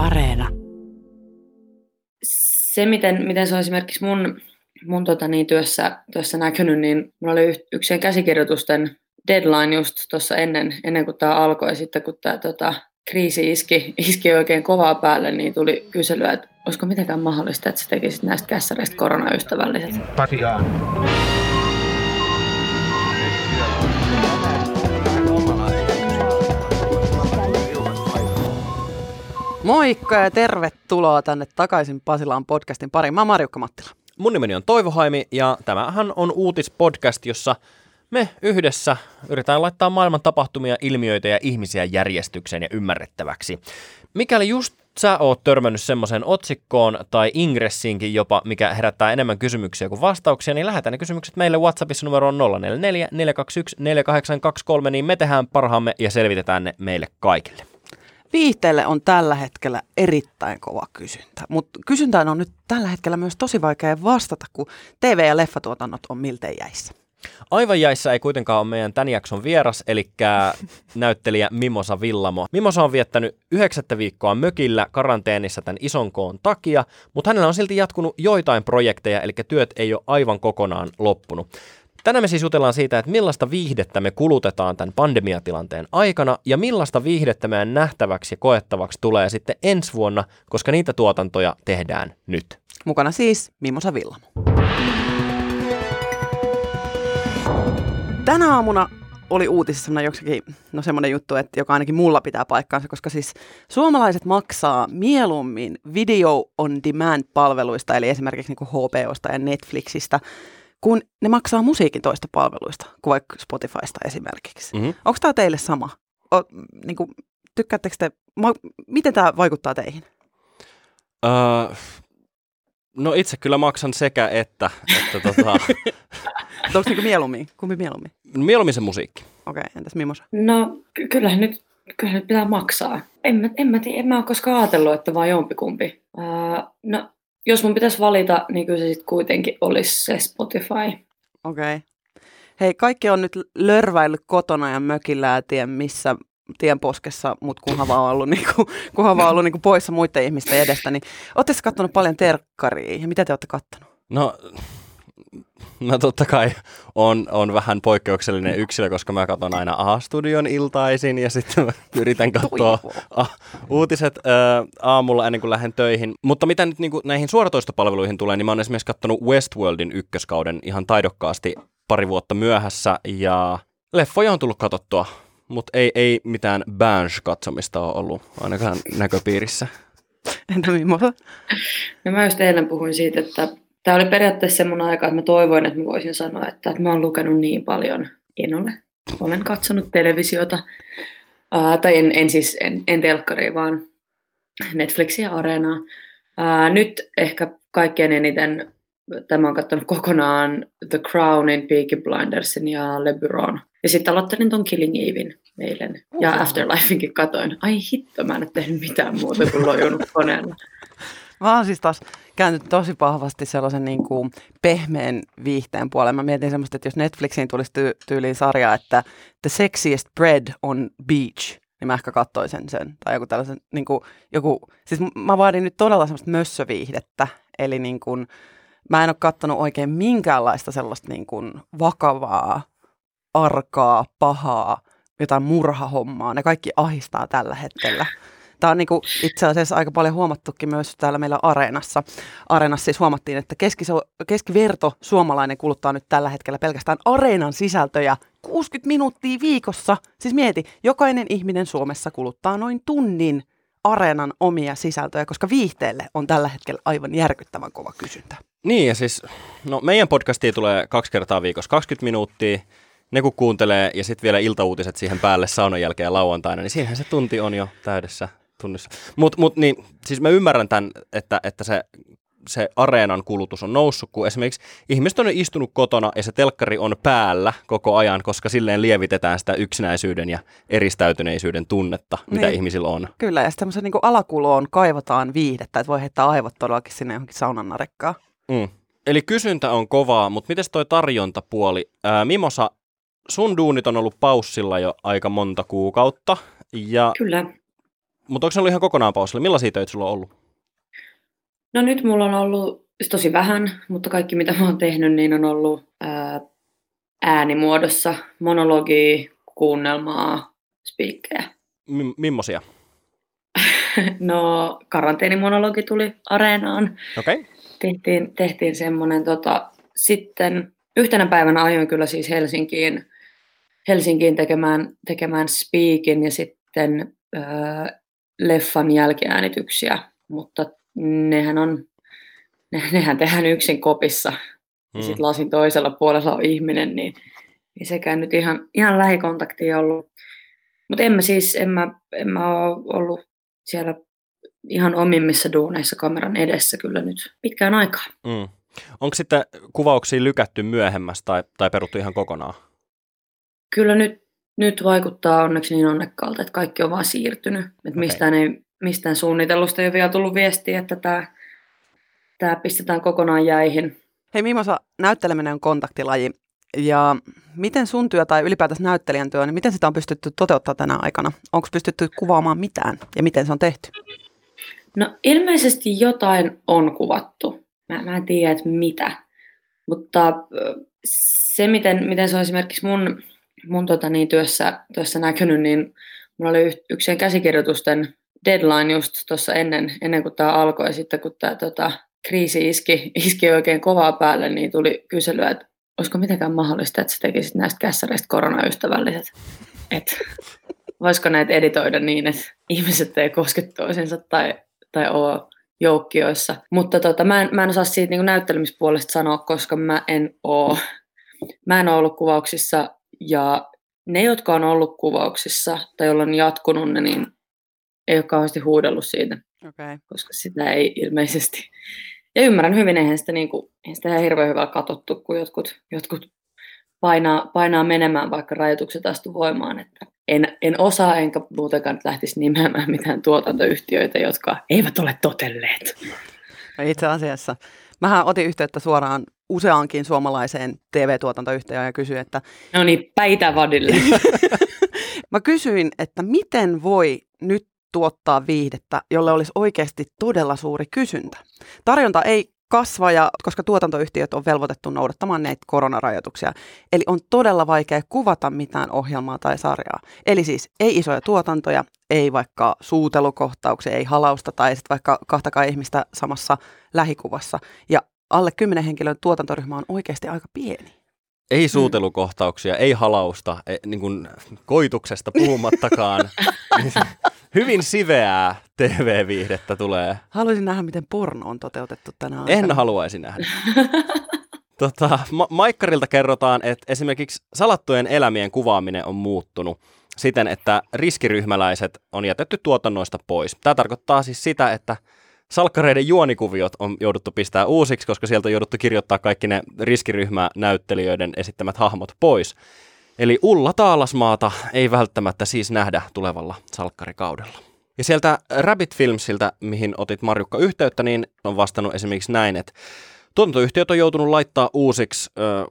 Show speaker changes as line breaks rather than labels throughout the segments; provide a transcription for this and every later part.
Areena.
Se, miten, miten se on esimerkiksi mun, mun tota, niin, työssä, työssä näkynyt, niin mulla oli yksi käsikirjoitusten deadline just tuossa ennen, ennen kuin tämä alkoi. Ja sitten kun tämä tota, kriisi iski, iski oikein kovaa päälle, niin tuli kyselyä, että olisiko mitenkään mahdollista, että sä tekisit näistä kässäreistä koronaystävälliset.
Pasiaan.
Moikka ja tervetuloa tänne takaisin Pasilaan podcastin pariin. Mä oon Marjukka Mattila.
Mun nimeni on Toivo Haimi ja tämähän on uutispodcast, jossa me yhdessä yritetään laittaa maailman tapahtumia, ilmiöitä ja ihmisiä järjestykseen ja ymmärrettäväksi. Mikäli just sä oot törmännyt semmoisen otsikkoon tai ingressiinkin jopa, mikä herättää enemmän kysymyksiä kuin vastauksia, niin lähetä ne kysymykset meille WhatsAppissa numeroon 044 421 4823, niin me tehdään parhaamme ja selvitetään ne meille kaikille.
Viihteelle on tällä hetkellä erittäin kova kysyntä, mutta kysyntään on nyt tällä hetkellä myös tosi vaikea vastata, kun TV- ja leffatuotannot on miltei jäissä.
Aivan jäissä ei kuitenkaan ole meidän tämän jakson vieras, eli näyttelijä Mimosa Villamo. Mimosa on viettänyt yhdeksättä viikkoa mökillä karanteenissa tämän ison koon takia, mutta hänellä on silti jatkunut joitain projekteja, eli työt ei ole aivan kokonaan loppunut. Tänään me siis jutellaan siitä, että millaista viihdettä me kulutetaan tämän pandemiatilanteen aikana ja millaista viihdettä meidän nähtäväksi ja koettavaksi tulee sitten ensi vuonna, koska niitä tuotantoja tehdään nyt.
Mukana siis Mimosa Villamo. Tänä aamuna oli uutisissa semmoinen joksikin, no semmoinen juttu, että joka ainakin mulla pitää paikkaansa, koska siis suomalaiset maksaa mieluummin video on demand palveluista, eli esimerkiksi niin HBOsta ja Netflixistä, kun ne maksaa musiikin toista palveluista, kuin vaikka Spotifysta esimerkiksi. Mm-hmm. Onko tämä teille sama? O, niin kuin, tykkäättekö te, ma, miten tämä vaikuttaa teihin?
Uh, no itse kyllä maksan sekä että. että tota...
Onko niinku mieluummin? Kumpi mieluummin?
Mieluummin se musiikki.
Okei, okay, entäs Mimosa?
No kyllä nyt, kyllä nyt pitää maksaa. En mä, en mä, tiedä, en mä ole koskaan ajatellut, että vaan jompikumpi. Uh, no jos mun pitäisi valita, niin kyllä se sitten kuitenkin olisi se Spotify.
Okei. Okay. Hei, kaikki on nyt lörväillyt kotona ja mökillä ja tien missä tien poskessa, mutta kunhan vaan ollut, niinku, kunhan vaan ollut niinku poissa muiden ihmisten edestä, niin ootte kattonut paljon terkkaria ja mitä te olette kattonut?
No Mä totta kai on, on vähän poikkeuksellinen yksilö, koska mä katson aina A-studion iltaisin ja sitten mä yritän katsoa a- uutiset ä, aamulla ennen kuin lähden töihin. Mutta mitä nyt niin kuin näihin suoratoistopalveluihin tulee, niin mä oon esimerkiksi katsonut Westworldin ykköskauden ihan taidokkaasti pari vuotta myöhässä ja leffoja on tullut katsottua, mutta ei, ei mitään Bansh-katsomista ole ollut ainakaan näköpiirissä.
Entä Mimosa?
No mä just eilen puhuin siitä, että tämä oli periaatteessa semmoinen aika, että mä toivoin, että mä voisin sanoa, että, että mä oon lukenut niin paljon. En ole. Olen katsonut televisiota. Uh, tai en, en siis, en, en telkkaria, vaan Netflixia ja Areenaa. Uh, nyt ehkä kaikkein eniten tämä on katsonut kokonaan The Crownin, Peaky Blindersin ja Le Bureau'n. Ja sitten aloittelin ton Killing Evein eilen. Ja Afterlifeinkin katoin. Ai hitto, mä en ole tehnyt mitään muuta kuin lojunut koneella.
Mä oon siis taas kääntynyt tosi pahvasti sellaisen niin kuin pehmeän viihteen puoleen. Mä mietin semmoista, että jos Netflixiin tulisi ty- tyyliin sarja, että The Sexiest Bread on Beach, niin mä ehkä katsoisin sen. Tai joku tällaisen, niin kuin, joku, siis mä vaadin nyt todella semmoista mössöviihdettä. Eli niin kuin, mä en ole katsonut oikein minkäänlaista sellaista niin kuin vakavaa, arkaa, pahaa, jotain murhahommaa. Ne kaikki ahistaa tällä hetkellä. Tämä on niin kuin itse asiassa aika paljon huomattukin myös täällä meillä Areenassa. Areenassa siis huomattiin, että keskiso, keskiverto suomalainen kuluttaa nyt tällä hetkellä pelkästään Areenan sisältöjä 60 minuuttia viikossa. Siis mieti, jokainen ihminen Suomessa kuluttaa noin tunnin Areenan omia sisältöjä, koska viihteelle on tällä hetkellä aivan järkyttävän kova kysyntä.
Niin ja siis, no meidän podcastiin tulee kaksi kertaa viikossa 20 minuuttia, ne kun kuuntelee ja sitten vielä iltauutiset siihen päälle saunan jälkeen lauantaina, niin siinähän se tunti on jo täydessä tunnissa. Mutta mut, niin, siis mä ymmärrän tämän, että, että se, se areenan kulutus on noussut, kun esimerkiksi ihmiset on istunut kotona ja se telkkari on päällä koko ajan, koska silleen lievitetään sitä yksinäisyyden ja eristäytyneisyyden tunnetta, mitä niin. ihmisillä on.
Kyllä, ja sitten niin alakuloon kaivataan viihdettä, että voi heittää aivot todellakin sinne johonkin saunan narekkaan.
Mm. Eli kysyntä on kovaa, mutta miten toi tarjontapuoli? Ää, Mimosa, sun duunit on ollut paussilla jo aika monta kuukautta. Ja
Kyllä
Mutta onko se ollut ihan kokonaan pausilla? Millaisia töitä sulla on ollut?
No nyt mulla on ollut tosi vähän, mutta kaikki mitä mä oon tehnyt, niin on ollut ää, äänimuodossa, monologia, kuunnelmaa, spiikkejä.
M- mimmosia?
no karanteenimonologi tuli areenaan.
Okei. Okay.
Tehtiin, tehtiin semmoinen, tota, sitten yhtenä päivänä ajoin kyllä siis Helsinkiin, Helsinkiin tekemään, tekemään speakin ja sitten öö, leffan jälkiäänityksiä, mutta nehän on, ne, nehän tehdään yksin kopissa. Hmm. Sitten lasin toisella puolella on ihminen, niin, niin sekään nyt ihan, ihan lähikontakti ollut. Mutta en mä siis, en mä, en mä ole ollut siellä ihan omimmissa duuneissa kameran edessä kyllä nyt pitkään aikaa.
Mm. Onko sitten kuvauksia lykätty myöhemmästä tai, tai peruttu ihan kokonaan?
Kyllä nyt, nyt vaikuttaa onneksi niin onnekkaalta, että kaikki on vaan siirtynyt. Että okay. mistään, ei, mistään suunnitellusta ei ole vielä tullut viestiä, että tämä, tämä pistetään kokonaan jäihin.
Hei Mimosa, näytteleminen on kontaktilaji. Ja miten sun työ tai ylipäätänsä näyttelijän työ, niin miten sitä on pystytty toteuttaa tänä aikana? Onko pystytty kuvaamaan mitään ja miten se on tehty?
No ilmeisesti jotain on kuvattu. Mä, mä en tiedä, että mitä. Mutta se, miten, miten se on esimerkiksi mun, mun tota niin, työssä, työssä näkynyt, niin mulla oli yksi käsikirjoitusten deadline just tuossa ennen, ennen kuin tämä alkoi. Sitten kun tämä tota, kriisi iski, iski oikein kovaa päälle, niin tuli kyselyä, että olisiko mitenkään mahdollista, että sä tekisit näistä kässäreistä koronaystävälliset. Että voisiko näitä editoida niin, että ihmiset ei koske toisensa tai, tai ole joukkioissa. Mutta tota, mä, en, mä en osaa siitä niin näyttelemispuolesta sanoa, koska mä en oo, mä en ole ollut kuvauksissa ja ne, jotka on ollut kuvauksissa tai joilla on jatkunut ne, niin ei ole kauheasti huudellut siitä,
okay.
koska sitä ei ilmeisesti ja ymmärrän hyvin, eihän sitä, niin kuin, eihän sitä ihan hirveän hyvää katsottu, kun jotkut, jotkut painaa, painaa menemään, vaikka rajoitukset astu voimaan. Että en, en osaa enkä muutenkaan lähtisi nimeämään mitään tuotantoyhtiöitä, jotka eivät ole totelleet.
No itse asiassa. Mähän otin yhteyttä suoraan useaankin suomalaiseen TV-tuotantoyhtiöön ja kysyin, että...
No niin, päitä vadille.
Mä kysyin, että miten voi nyt tuottaa viihdettä, jolle olisi oikeasti todella suuri kysyntä. Tarjonta ei kasva, ja, koska tuotantoyhtiöt on velvoitettu noudattamaan näitä koronarajoituksia. Eli on todella vaikea kuvata mitään ohjelmaa tai sarjaa. Eli siis ei isoja tuotantoja, ei vaikka suutelukohtauksia, ei halausta tai sitten vaikka kahtakaan ihmistä samassa lähikuvassa. Ja alle 10 henkilön tuotantoryhmä on oikeasti aika pieni.
Ei mm. suutelukohtauksia, ei halausta, ei, niin kuin koituksesta puhumattakaan. Hyvin siveää TV-viihdettä tulee.
Haluaisin nähdä, miten porno on toteutettu tänä aikana.
En haluaisi nähdä. tota, Ma- Maikkarilta kerrotaan, että esimerkiksi salattujen elämien kuvaaminen on muuttunut siten, että riskiryhmäläiset on jätetty tuotannoista pois. Tämä tarkoittaa siis sitä, että salkkareiden juonikuviot on jouduttu pistää uusiksi, koska sieltä on jouduttu kirjoittaa kaikki ne riskiryhmänäyttelijöiden esittämät hahmot pois. Eli Ulla Taalasmaata ei välttämättä siis nähdä tulevalla salkkarikaudella. Ja sieltä Rabbit Filmsiltä, mihin otit Marjukka yhteyttä, niin on vastannut esimerkiksi näin, että tuotantoyhtiöt on joutunut laittaa uusiksi ö,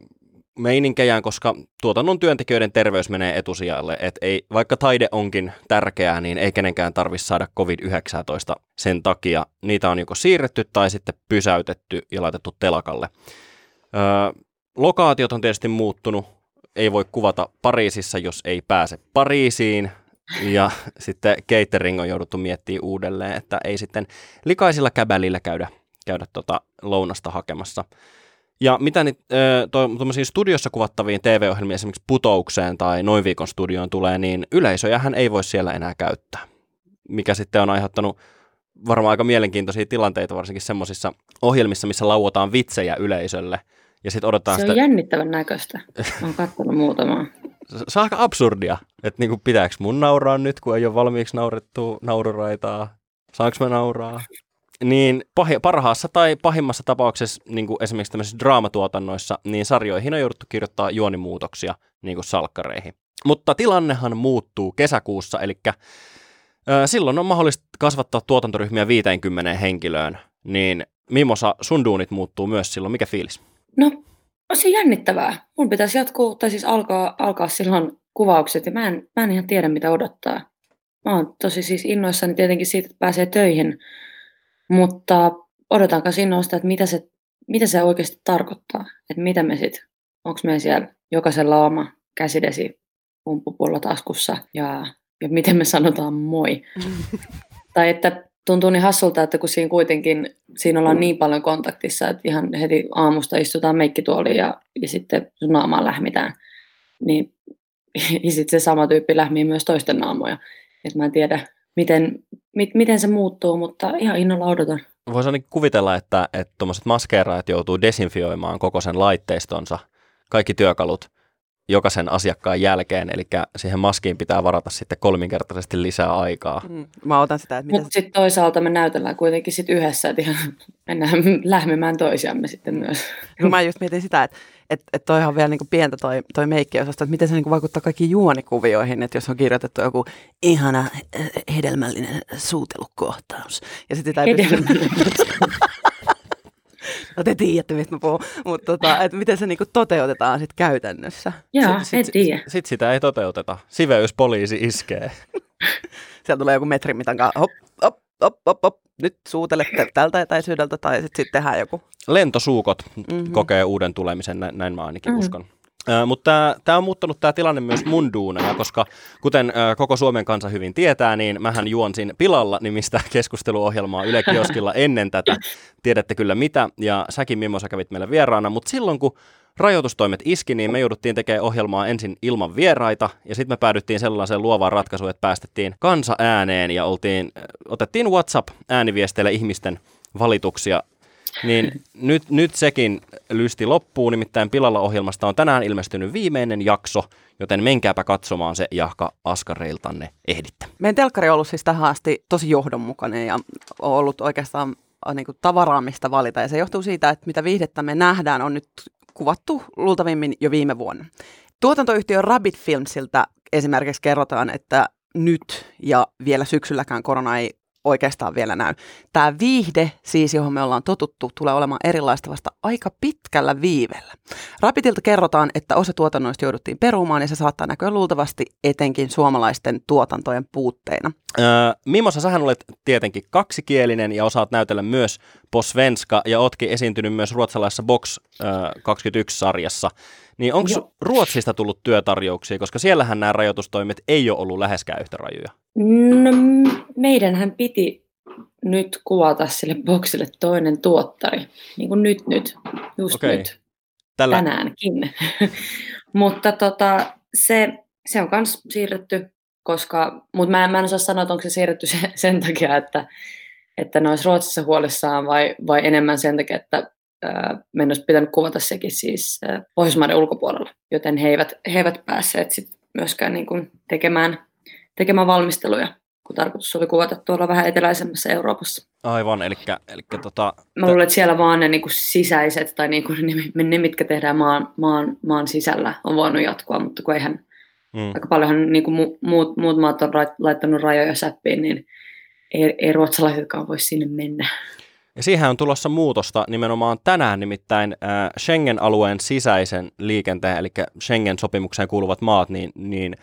meininkejään, koska tuotannon työntekijöiden terveys menee etusijalle. Et ei, vaikka taide onkin tärkeää, niin ei kenenkään tarvitse saada COVID-19 sen takia. Niitä on joko siirretty tai sitten pysäytetty ja laitettu telakalle. Ö, lokaatiot on tietysti muuttunut. Ei voi kuvata Pariisissa, jos ei pääse Pariisiin. Ja sitten catering on jouduttu miettimään uudelleen, että ei sitten likaisilla käbälillä käydä, käydä tota lounasta hakemassa. Ja mitä niitä tuommoisiin studiossa kuvattaviin TV-ohjelmiin esimerkiksi putoukseen tai noin viikon studioon tulee, niin yleisöjä hän ei voi siellä enää käyttää. Mikä sitten on aiheuttanut varmaan aika mielenkiintoisia tilanteita, varsinkin semmoisissa ohjelmissa, missä lauotaan vitsejä yleisölle. Ja sit odotetaan
se on
sitä...
jännittävän näköistä. Olen katsonut muutamaa.
Se on aika absurdia, että niinku pitääkö mun nauraa nyt, kun ei ole valmiiksi naurettu naururaitaa. Saanko mä nauraa? Niin pahi, parhaassa tai pahimmassa tapauksessa, niin kuin esimerkiksi tämmöisissä draamatuotannoissa, niin sarjoihin on jouduttu kirjoittaa juonimuutoksia niin kuin salkkareihin. Mutta tilannehan muuttuu kesäkuussa, eli silloin on mahdollista kasvattaa tuotantoryhmiä 50 henkilöön, niin Mimosa, sun duunit muuttuu myös silloin. Mikä fiilis?
No, on se jännittävää. Mun pitäisi jatkuu, tai siis alkaa, alkaa silloin kuvaukset, ja mä en, mä en ihan tiedä, mitä odottaa. mä oon tosi siis innoissani tietenkin siitä, että pääsee töihin, mutta odotan innoista, että mitä se, mitä se oikeasti tarkoittaa. Että mitä me sitten, onko me siellä jokaisella oma käsidesi pumppupullo taskussa ja, ja miten me sanotaan moi. tai että tuntuu niin hassulta, että kun siinä kuitenkin siinä ollaan niin paljon kontaktissa, että ihan heti aamusta istutaan meikkituoliin ja, ja sitten sun naamaan lähmitään, niin ja sitten se sama tyyppi lähmii myös toisten naamoja. Et mä en tiedä, miten, mit, miten se muuttuu, mutta ihan innolla odotan.
Voisi ainakin kuvitella, että tuommoiset maskeeraajat joutuu desinfioimaan koko sen laitteistonsa, kaikki työkalut jokaisen asiakkaan jälkeen, eli siihen maskiin pitää varata sitten kolminkertaisesti lisää aikaa. Mm,
mä otan sitä, että
Mutta sitten toisaalta me näytellään kuitenkin sit yhdessä, että ihan mennään lähmimään toisiamme sitten myös.
No mä just mietin sitä, että että et toi on vielä niinku pientä toi, toi meikkiosasto, että miten se niinku vaikuttaa kaikkiin juonikuvioihin, että jos on kirjoitettu joku ihana hedelmällinen suutelukohtaus. Ja sitten sitä ei pysty... No te tiedätte, mistä mä puhun, mutta tota, että miten se niinku toteutetaan sitten käytännössä.
Joo, sit, en sit, tiedä.
Sitten sit sitä ei toteuteta. Siveyspoliisi iskee.
Sieltä tulee joku metrin mitan kanssa, hop, hop, hop, hop, hop. nyt suutelette tältä etäisyydeltä tai sitten sit tehdään joku.
Lentosuukot mm-hmm. kokee uuden tulemisen, näin, näin mä ainakin mm-hmm. uskon. Mutta tämä on muuttanut tämä tilanne myös mun duuneja, koska kuten koko Suomen kansa hyvin tietää, niin mähän juonsin Pilalla nimistä keskusteluohjelmaa Yle Kioskilla ennen tätä. Tiedätte kyllä mitä, ja säkin Mimmosa kävit meillä vieraana, mutta silloin kun rajoitustoimet iski, niin me jouduttiin tekemään ohjelmaa ensin ilman vieraita, ja sitten me päädyttiin sellaiseen luovaan ratkaisuun, että päästettiin kansa ääneen ja oltiin, otettiin WhatsApp-ääniviesteille ihmisten valituksia niin nyt, nyt sekin lysti loppuu, nimittäin Pilalla ohjelmasta on tänään ilmestynyt viimeinen jakso, joten menkääpä katsomaan se jahka askareiltanne ehditte.
Meidän telkkari on ollut siis tähän asti tosi johdonmukainen ja on ollut oikeastaan äh, niin kuin tavaraa, mistä valita. Ja se johtuu siitä, että mitä viihdettä me nähdään, on nyt kuvattu luultavimmin jo viime vuonna. Tuotantoyhtiö Rabbit Filmsiltä esimerkiksi kerrotaan, että nyt ja vielä syksylläkään korona ei oikeastaan vielä näy. Tämä viihde, siis johon me ollaan totuttu, tulee olemaan erilaista vasta aika pitkällä viivellä. Rapitilta kerrotaan, että osa tuotannoista jouduttiin perumaan ja se saattaa näkyä luultavasti etenkin suomalaisten tuotantojen puutteina.
Öö, Mimosa, sähän olet tietenkin kaksikielinen ja osaat näytellä myös posvenska ja ootkin esiintynyt myös ruotsalaisessa Box öö, 21-sarjassa. Niin onko Ruotsista tullut työtarjouksia, koska siellähän nämä rajoitustoimet ei ole ollut läheskään yhtä rajuja?
No, meidänhän piti nyt kuvata sille boksille toinen tuottari, niin kuin nyt nyt, just okay. nyt, Tällä... tänäänkin. mutta tota, se, se on myös siirretty, koska, mutta mä en, mä en osaa sanoa, että onko se siirretty sen, sen takia, että, että ne olisi Ruotsissa huolissaan vai, vai enemmän sen takia, että meidän olisi pitänyt kuvata sekin siis Pohjoismaiden ulkopuolella, joten he eivät, he eivät päässeet sit myöskään niin kuin tekemään, tekemään valmisteluja, kun tarkoitus oli kuvata tuolla vähän eteläisemmässä Euroopassa.
Aivan, eli, eli tota...
Mä luulen, että siellä vaan ne niin kuin sisäiset tai niin kuin ne, ne, mitkä tehdään maan, maan, maan sisällä, on voinut jatkua, mutta kun eihän mm. aika paljonhan niin kuin muut, muut maat on laittanut rajoja säppiin, niin ei, ei ruotsalaisetkaan voi sinne mennä.
Ja siihen on tulossa muutosta nimenomaan tänään, nimittäin Schengen-alueen sisäisen liikenteen, eli Schengen-sopimukseen kuuluvat maat, niin, niin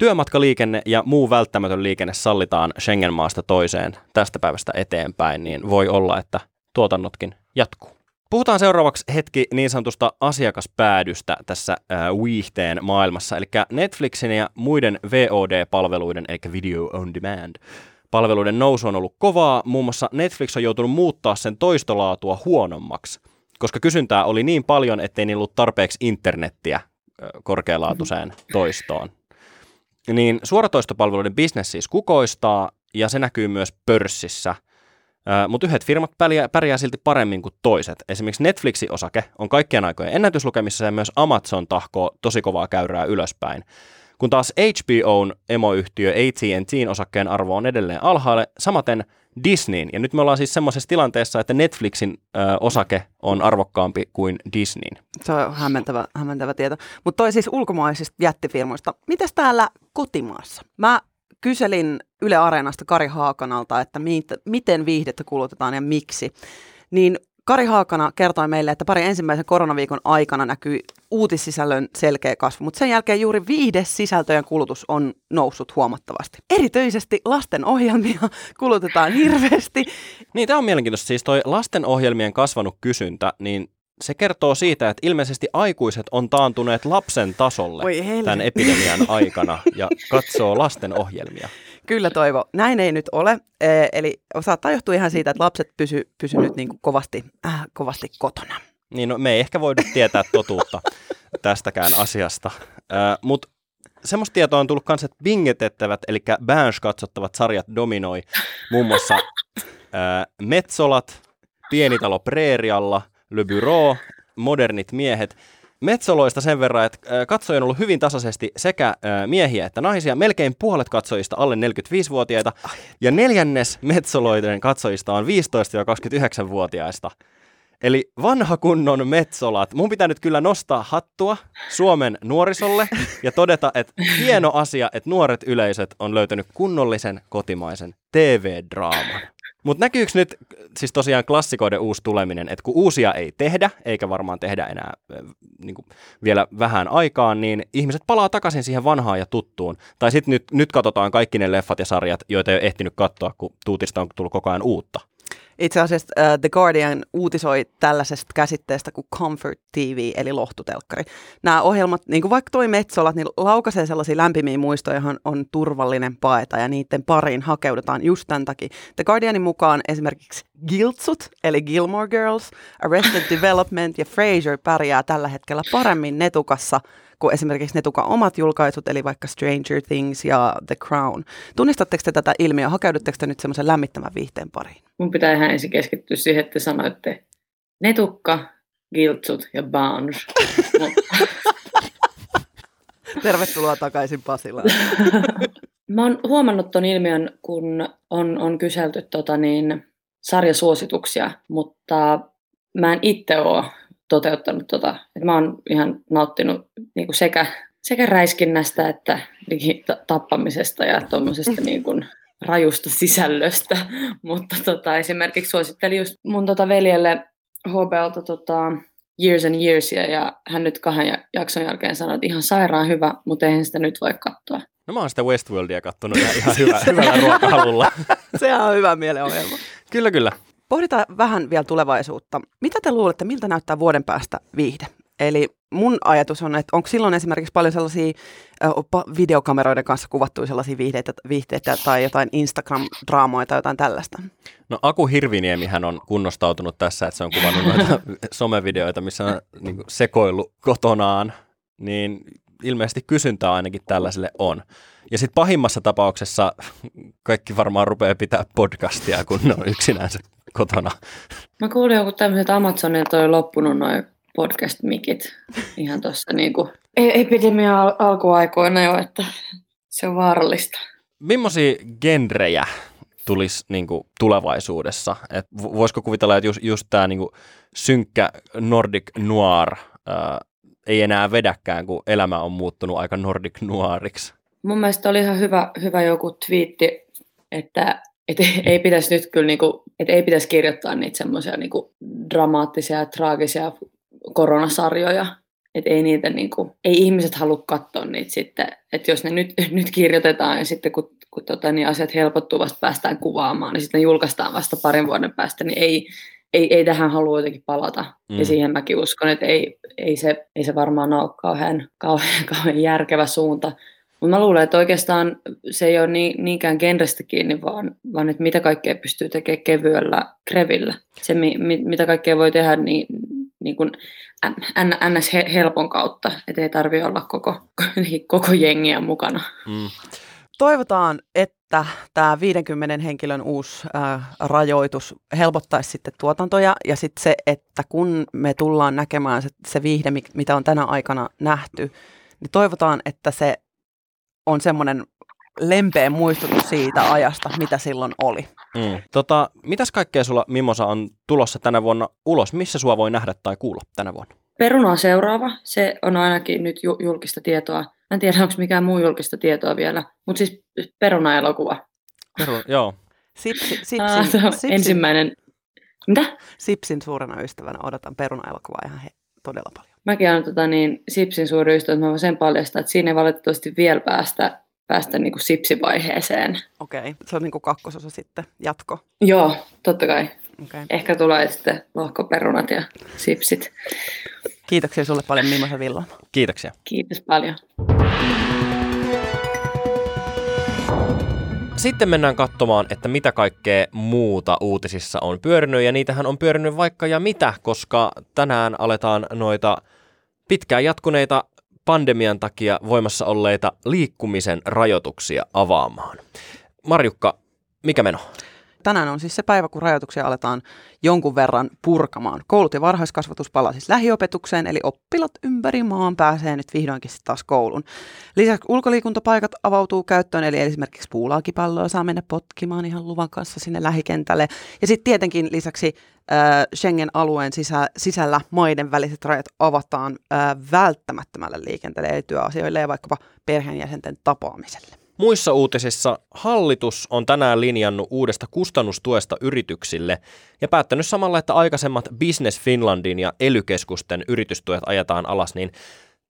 työmatkaliikenne ja muu välttämätön liikenne sallitaan Schengen-maasta toiseen tästä päivästä eteenpäin, niin voi olla, että tuotannotkin jatkuu. Puhutaan seuraavaksi hetki niin sanotusta asiakaspäädystä tässä äh, viihteen maailmassa, eli Netflixin ja muiden VOD-palveluiden, eli Video on Demand, palveluiden nousu on ollut kovaa. Muun muassa Netflix on joutunut muuttaa sen toistolaatua huonommaksi, koska kysyntää oli niin paljon, ettei niillä ollut tarpeeksi internettiä korkealaatuiseen mm-hmm. toistoon. Niin suoratoistopalveluiden bisnes siis kukoistaa, ja se näkyy myös pörssissä. Mutta yhdet firmat pärjää, pärjää silti paremmin kuin toiset. Esimerkiksi Netflixin osake on kaikkien aikojen ennätyslukemissa ja myös Amazon tahkoo tosi kovaa käyrää ylöspäin. Kun taas HBOn emoyhtiö AT&Tn osakkeen arvo on edelleen alhaalle, samaten Disneyn. Ja nyt me ollaan siis semmoisessa tilanteessa, että Netflixin ö, osake on arvokkaampi kuin Disneyn.
Se on hämmentävä, hämmentävä tieto. Mutta toi siis ulkomaisista jättifirmoista. Mitäs täällä kotimaassa? Mä kyselin Yle Areenasta Kari Haakanalta, että mit, miten viihdettä kulutetaan ja miksi. Niin Kari Haakana kertoi meille, että pari ensimmäisen koronaviikon aikana näkyi uutissisällön selkeä kasvu, mutta sen jälkeen juuri viides sisältöjen kulutus on noussut huomattavasti. Erityisesti lasten ohjelmia kulutetaan hirveästi.
Niin, tämä on mielenkiintoista. Siis toi lastenohjelmien kasvanut kysyntä, niin se kertoo siitä, että ilmeisesti aikuiset on taantuneet lapsen tasolle tämän epidemian aikana ja katsoo lasten ohjelmia.
Kyllä Toivo, näin ei nyt ole. E, eli saattaa johtua ihan siitä, että lapset pysy, pysy nyt niin kuin kovasti, äh, kovasti kotona.
Niin, no, me ei ehkä voida tietää totuutta tästäkään asiasta, äh, mutta semmoista tietoa on tullut myös, että bingetettävät, eli Bansh katsottavat sarjat dominoi muun muassa äh, Metsolat, Pienitalo Preerialla, Le Bureau, Modernit miehet – Metsoloista sen verran, että katsoja on ollut hyvin tasaisesti sekä miehiä että naisia. Melkein puolet katsojista alle 45-vuotiaita. Ja neljännes Metsoloiden katsojista on 15-29-vuotiaista. Eli vanha kunnon metsolat. Mun pitää nyt kyllä nostaa hattua Suomen nuorisolle ja todeta, että hieno asia, että nuoret yleisöt on löytänyt kunnollisen kotimaisen TV-draaman. Mutta näkyykö nyt siis tosiaan klassikoiden uusi tuleminen, että kun uusia ei tehdä, eikä varmaan tehdä enää niin kuin vielä vähän aikaan, niin ihmiset palaa takaisin siihen vanhaan ja tuttuun. Tai sitten nyt, nyt katsotaan kaikki ne leffat ja sarjat, joita ei ole ehtinyt katsoa, kun tuutista on tullut koko ajan uutta.
Itse asiassa uh, The Guardian uutisoi tällaisesta käsitteestä kuin Comfort TV, eli lohtutelkkari. Nämä ohjelmat, niin kuin vaikka toi Metsolat, niin laukaisee sellaisia lämpimiä muistoja, johon on turvallinen paeta, ja niiden pariin hakeudutaan just tämän takia. The Guardianin mukaan esimerkiksi Giltsut, eli Gilmore Girls, Arrested Development ja Frasier pärjää tällä hetkellä paremmin netukassa kuin esimerkiksi Netukan omat julkaisut, eli vaikka Stranger Things ja The Crown. Tunnistatteko te tätä ilmiöä? Hakeudutteko te nyt semmoisen lämmittävän viihteen pariin?
Mun pitää ihan ensin keskittyä siihen, että sanoitte Netukka, Giltsut ja Bounce.
Tervetuloa takaisin Pasilaan.
Mä oon huomannut ton ilmiön, kun on, on kyselty tota niin, sarjasuosituksia, mutta mä en itse ole toteuttanut tota. Et mä oon ihan nauttinut niin kuin sekä, sekä räiskinnästä että tappamisesta ja tuommoisesta niin kuin rajusta sisällöstä. Mutta tota, esimerkiksi suosittelin just mun tota veljelle HBLta tota, Years and Yearsia ja hän nyt kahden jakson jälkeen sanoi, että ihan sairaan hyvä, mutta eihän sitä nyt voi katsoa.
No mä oon sitä Westworldia kattonut ihan, ihan hyvä, hyvällä ruokahalulla.
Sehän on hyvä mielenohjelma.
Kyllä, kyllä.
Pohditaan vähän vielä tulevaisuutta. Mitä te luulette, miltä näyttää vuoden päästä viihde? Eli mun ajatus on, että onko silloin esimerkiksi paljon sellaisia videokameroiden kanssa kuvattuja sellaisia viihdeitä, viihteitä tai jotain Instagram-draamoja tai jotain tällaista?
No Aku Hirviniemihän on kunnostautunut tässä, että se on kuvannut noita somevideoita, missä on niin sekoillut kotonaan, niin ilmeisesti kysyntää ainakin tällaiselle on. Ja sitten pahimmassa tapauksessa kaikki varmaan rupeaa pitää podcastia, kun ne on yksinänsä kotona.
Mä kuulin joku tämmöiset Amazonilta oli loppunut noin podcast-mikit ihan tuossa niinku e- epidemia al- alkuaikoina jo, että se on vaarallista.
Millaisia genrejä tulisi niinku tulevaisuudessa? Et voisiko kuvitella, että just, just tämä niinku synkkä Nordic Noir ää, ei enää vedäkään, kun elämä on muuttunut aika Nordic Noiriksi?
Mun mielestä oli ihan hyvä, hyvä joku twiitti, että et ei pitäisi nyt kyllä, niinku, et ei pitäisi kirjoittaa niitä semmoisia niinku dramaattisia ja traagisia koronasarjoja. Et ei, niitä, niinku, ei ihmiset halua katsoa niitä sitten. Että jos ne nyt, nyt kirjoitetaan ja sitten kun, kun tota, niin asiat helpottuu vasta päästään kuvaamaan, niin sitten ne julkaistaan vasta parin vuoden päästä, niin ei, ei, ei tähän halua jotenkin palata. Mm. Ja siihen mäkin uskon, että ei, ei, se, ei se varmaan ole kauhean, kauhean, kauhean järkevä suunta. Mutta mä luulen, että oikeastaan se ei ole niin, niinkään genrestä kiinni, vaan, vaan että mitä kaikkea pystyy tekemään kevyellä krevillä. Se, mi, mitä kaikkea voi tehdä niin, niin kuin ns. helpon kautta, että ei tarvitse olla koko, koko jengiä mukana. Mm.
Toivotaan, että tämä 50 henkilön uusi äh, rajoitus helpottaisi sitten tuotantoja ja sitten se, että kun me tullaan näkemään se, se viihde, mitä on tänä aikana nähty, niin toivotaan, että se on semmoinen lempeä muistutus siitä ajasta, mitä silloin oli.
Mm. Tota, mitäs kaikkea sulla, Mimosa, on tulossa tänä vuonna ulos? Missä sua voi nähdä tai kuulla tänä vuonna?
Peruna on seuraava. Se on ainakin nyt ju- julkista tietoa. Mä en tiedä, onko mikään muu julkista tietoa vielä, mutta siis Peruna-elokuva.
Peru, joo.
Sipsi, sipsi,
ah, sipsi. Ensimmäinen Mitä?
Sipsin suurena ystävänä odotan peruna-elokuvaa ihan he, todella paljon.
Mäkin olen tota, niin, Sipsin suuri ystävä, että mä voin sen paljastaa, että siinä ei valitettavasti vielä päästä, päästä niin kuin Sipsivaiheeseen.
Okei, se on niin kuin kakkososa sitten, jatko.
Joo, totta kai.
Okay.
Ehkä tulee sitten lohkoperunat ja sipsit.
Kiitoksia sulle paljon Mimosa Villama.
Kiitoksia.
Kiitos paljon.
Sitten mennään katsomaan, että mitä kaikkea muuta uutisissa on pyörinyt, ja niitähän on pyörinyt vaikka ja mitä, koska tänään aletaan noita pitkään jatkuneita pandemian takia voimassa olleita liikkumisen rajoituksia avaamaan. Marjukka, mikä meno?
Tänään on siis se päivä, kun rajoituksia aletaan jonkun verran purkamaan. Koulut ja varhaiskasvatus palaa siis lähiopetukseen, eli oppilat ympäri maan pääsee nyt vihdoinkin taas koulun. Lisäksi ulkoliikuntapaikat avautuu käyttöön, eli esimerkiksi puulaakipalloa saa mennä potkimaan ihan luvan kanssa sinne lähikentälle. Ja sitten tietenkin lisäksi äh, Schengen-alueen sisä, sisällä maiden väliset rajat avataan äh, välttämättömälle liikenteelle, eli työasioille ja vaikkapa perheenjäsenten tapaamiselle.
Muissa uutisissa hallitus on tänään linjannut uudesta kustannustuesta yrityksille ja päättänyt samalla, että aikaisemmat Business Finlandin ja elykeskusten yritystuet ajetaan alas, niin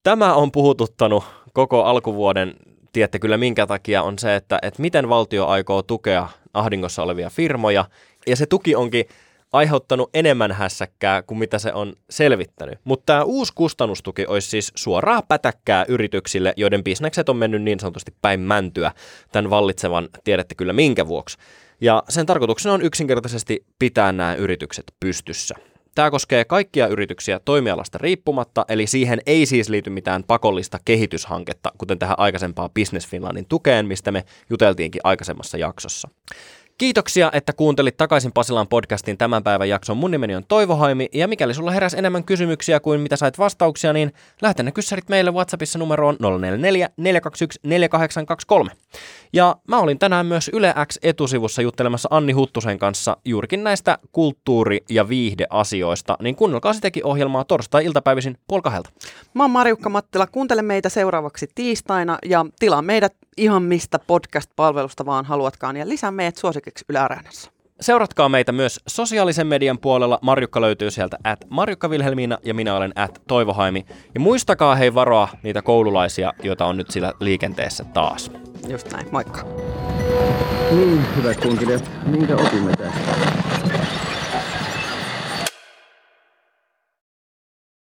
tämä on puhututtanut koko alkuvuoden, tiedätte kyllä minkä takia, on se, että, että miten valtio aikoo tukea ahdingossa olevia firmoja, ja se tuki onkin aiheuttanut enemmän hässäkkää kuin mitä se on selvittänyt. Mutta tämä uusi kustannustuki olisi siis suoraa pätäkkää yrityksille, joiden bisnekset on mennyt niin sanotusti päin mäntyä tämän vallitsevan, tiedätte kyllä minkä vuoksi. Ja sen tarkoituksena on yksinkertaisesti pitää nämä yritykset pystyssä. Tämä koskee kaikkia yrityksiä toimialasta riippumatta, eli siihen ei siis liity mitään pakollista kehityshanketta, kuten tähän aikaisempaan Business Finlandin tukeen, mistä me juteltiinkin aikaisemmassa jaksossa. Kiitoksia, että kuuntelit takaisin Pasilan podcastin tämän päivän jakson. Mun nimeni on Toivo Haimi, ja mikäli sulla heräsi enemmän kysymyksiä kuin mitä sait vastauksia, niin lähetä ne kyssärit meille WhatsAppissa numeroon 044 421 4823. Ja mä olin tänään myös Yle X etusivussa juttelemassa Anni Huttusen kanssa juurikin näistä kulttuuri- ja viihdeasioista, niin kuunnelkaa sitäkin ohjelmaa torstai-iltapäivisin puoli kahdelta.
Mä oon Marjukka Mattila, kuuntele meitä seuraavaksi tiistaina ja tilaa meidät ihan mistä podcast-palvelusta vaan haluatkaan ja lisää meidät suosikiksi Yle Areenassa.
Seuratkaa meitä myös sosiaalisen median puolella. Marjukka löytyy sieltä at Marjukka Vilhelmiina ja minä olen at Toivohaimi. Ja muistakaa hei varoa niitä koululaisia, joita on nyt sillä liikenteessä taas.
Just näin, moikka.
Niin, hyvät kuuntelijat, minkä opimme tästä?